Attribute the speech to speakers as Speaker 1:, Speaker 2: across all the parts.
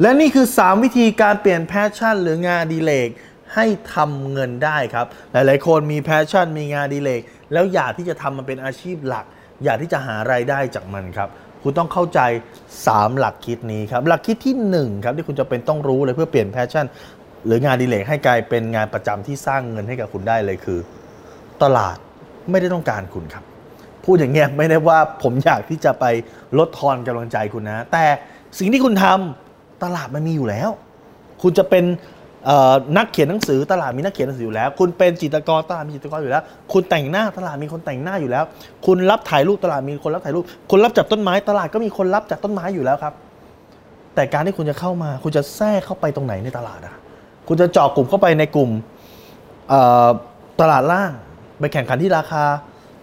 Speaker 1: และนี่คือ 3 วิธีการเปลี่ยน passion หรืองานอดิเรกให้ทำเงินได้ครับ หลายๆ คนมี passion มีงานอดิเรกแล้วอยากที่จะทำมันเป็นอาชีพหลัก อยากที่จะหารายได้จากมันครับ คุณต้องเข้าใจ 3 หลักคิดนี้ครับ หลักคิดที่1ครับที่คุณจะเป็นต้องรู้เลยเพื่อเปลี่ยน passion หรืองานอดิเรกให้กลายเป็นงานประจำที่สร้างเงินให้กับคุณได้เลยคือ ตลาดไม่ได้ต้องการคุณครับพูดอย่างเงี้ยไม่ได้ว่าผมอยากที่จะไปลดทอนกำลังใจคุณนะ แต่สิ่งที่คุณทำ ตลาดมันมีอยู่แล้ว คุณจะเป็นนักเขียนหนังสือตลาดมีนักเขียนหนังสืออยู่แล้ว คุณเป็นจิตรกรตลาดมีจิตรกรอยู่แล้ว คุณแต่งหน้าตลาดมีคนแต่งหน้าอยู่แล้ว คุณรับถ่ายรูปตลาดมีคนรับถ่ายรูปคุณรับจับต้นไม้ตลาดก็มีคนรับจากต้นไม้อยู่แล้วครับ แต่การที่คุณจะเข้ามา คุณจะแทรกเข้าไปตรงไหนในตลาดอะคุณจะเจาะกลุ่มเข้าไปในกลุ่มตลาดล่างไปแข่งขันที่ราคา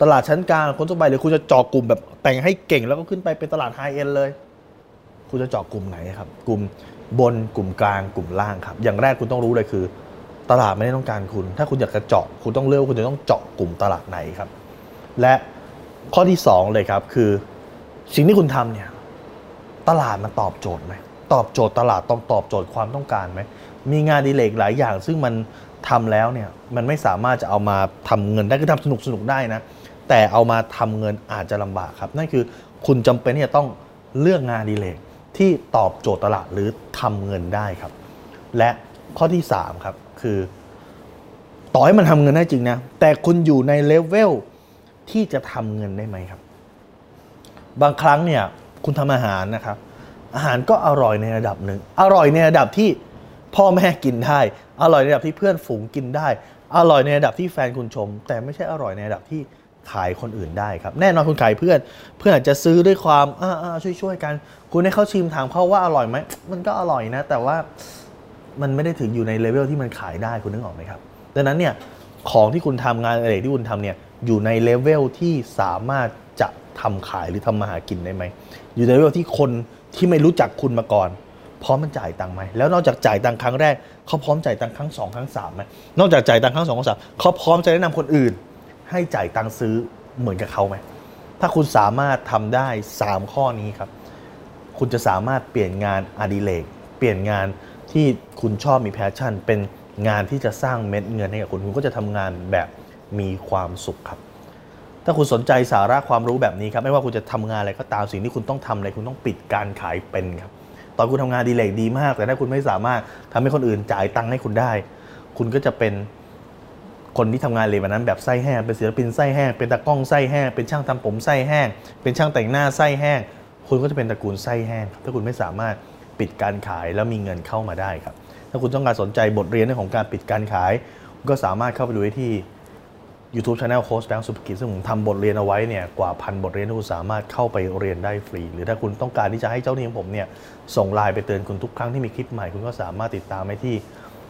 Speaker 1: ตลาดชั้นกลางคนทั่วไปหรือคุณจะเจาะกลุ่มแบบแต่งให้เก่งแล้วก็ขึ้นไปเป็นตลาดไฮเอ็นเลย คุณจะเจาะกลุ่มไหนครับ กลุ่มบนกลุ่มกลางกลุ่มล่างครับ อย่างแรกคุณต้องรู้เลยคือ ตลาดไม่ได้ต้องการคุณ ถ้าคุณอยากจะเจาะคุณต้องเลือกคุณจะต้องเจาะกลุ่มตลาดไหนครับ และข้อที่สองเลยครับคือ สิ่งที่คุณทำเนี่ยตลาดมันตอบโจทย์ไหมตอบโจทย์ตลาดต้องตอบโจทย์ความต้องการไหมมีงานดีเลกหลายอย่าง ซึ่งมันทำแล้วเนี่ยมันไม่สามารถจะเอามาทำเงินได้คือทำสนุกสนุกได้นะแต่เอามาทำเงินอาจจะลำบากครับ นั่นคือคุณจำเป็นที่จะต้องเลือกงานดีเลก ที่ตอบโจทย์ตลาดหรือทำเงินได้ครับ และข้อที่3ครับคือ ต่อให้มันทำเงินได้จริงนะ แต่คุณอยู่ในเลเวลที่จะทำเงินได้ไหมครับ บางครั้งเนี่ยคุณทำอาหารนะครับ อาหารก็อร่อยในระดับหนึ่ง อร่อยในระดับที่พ่อแม่กินได้ อร่อยในระดับที่เพื่อนฝูงกินได้ อร่อยในระดับที่แฟนคุณชม แต่ไม่ใช่อร่อยในระดับที่ ขายคนอื่นได้ครับ แน่นอนคุณขายเพื่อน เพื่อนอาจจะซื้อด้วยความอ่าช่วยๆกัน คุณให้เขาชิมถามเขาว่าอร่อยไหมมันก็อร่อยนะ แต่ว่ามันไม่ได้ถึงอยู่ในเลเวลที่มันขายได้คุณนึกออกไหมครับ ดังนั้นเนี่ยของที่คุณทำงานอะไรที่คุณทำเนี่ยอยู่ในเลเวลที่สามารถจะทำขายหรือทำมาหากินได้ไหม อยู่ในเลเวลที่คนที่ไม่รู้จักคุณมาก่อน พร้อมมันจ่ายตังค์ไหมแล้วนอกจากจ่ายตังค์ครั้งแรกเขาพร้อมจ่ายตังค์ครั้งสองครั้งสามไหมนอกจากจ่ายตังค์ครั้งสองครั้งสามเขาพร้อมจะแนะนำคนอื่น ให้จ่ายตังค์ซื้อเหมือนกับเขาไหม ถ้าคุณสามารถทำได้สามข้อนี้ครับ คุณจะสามารถเปลี่ยนงานอดิเรกเปลี่ยนงานที่คุณชอบมี passion เป็นงานที่จะสร้างเม็ดเงินให้กับคุณ คุณก็จะทำงานแบบมีความสุขครับ ถ้าคุณสนใจสาระความรู้แบบนี้ครับ ไม่ว่าคุณจะทำงานอะไรก็ตามสิ่งที่คุณต้องทำอะไรคุณต้องปิดการขายเป็นครับ ตอนคุณทำงานอดีเลกดีมาก แต่ถ้าคุณไม่สามารถทำให้คนอื่นจ่ายตังค์ให้คุณได้ คุณก็จะเป็น คนที่ทำงานเลยแบบนั้นแบบไส้แห้งเป็นศิลปินไส้แห้งเป็นตากล้องไส้แห้งเป็นช่างทำผมไส้แห้ง เป็นช่างแต่งหน้าไส้แห้ง คุณก็จะเป็นตระกูลไส้แห้ง ถ้าคุณไม่สามารถปิดการขายแล้วมีเงินเข้ามาได้ครับ ถ้าคุณต้องการสนใจบทเรียนเรื่องของการปิดการขายคุณก็สามารถเข้าไปดูได้ที่ YouTube Channel โค้ชแบงค์สุภกิจซึ่งผมทำบทเรียนเอาไว้เนี่ยกว่าพันบทเรียนที่คุณสามารถเข้าไปเรียนได้ฟรี หรือถ้าคุณต้องการที่จะให้เจ้าหน้าที่ของผมเนี่ยส่งไลน์ไปเตือนคุณทุกครั้งที่มีคลิปใหม่คุณก็สามารถติดตามไปที่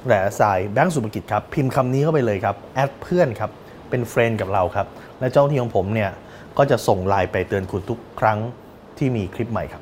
Speaker 1: แหล่สายแบงค์สุภกิจครับพิมพ์คำนี้เข้าไปเลยครับ add เพื่อนครับเป็น friend กับเราครับและเจ้าหน้าที่ของผมเนี่ยก็จะส่งไลน์ไปเตือนคุณทุกครั้งที่มีคลิปใหม่ครับ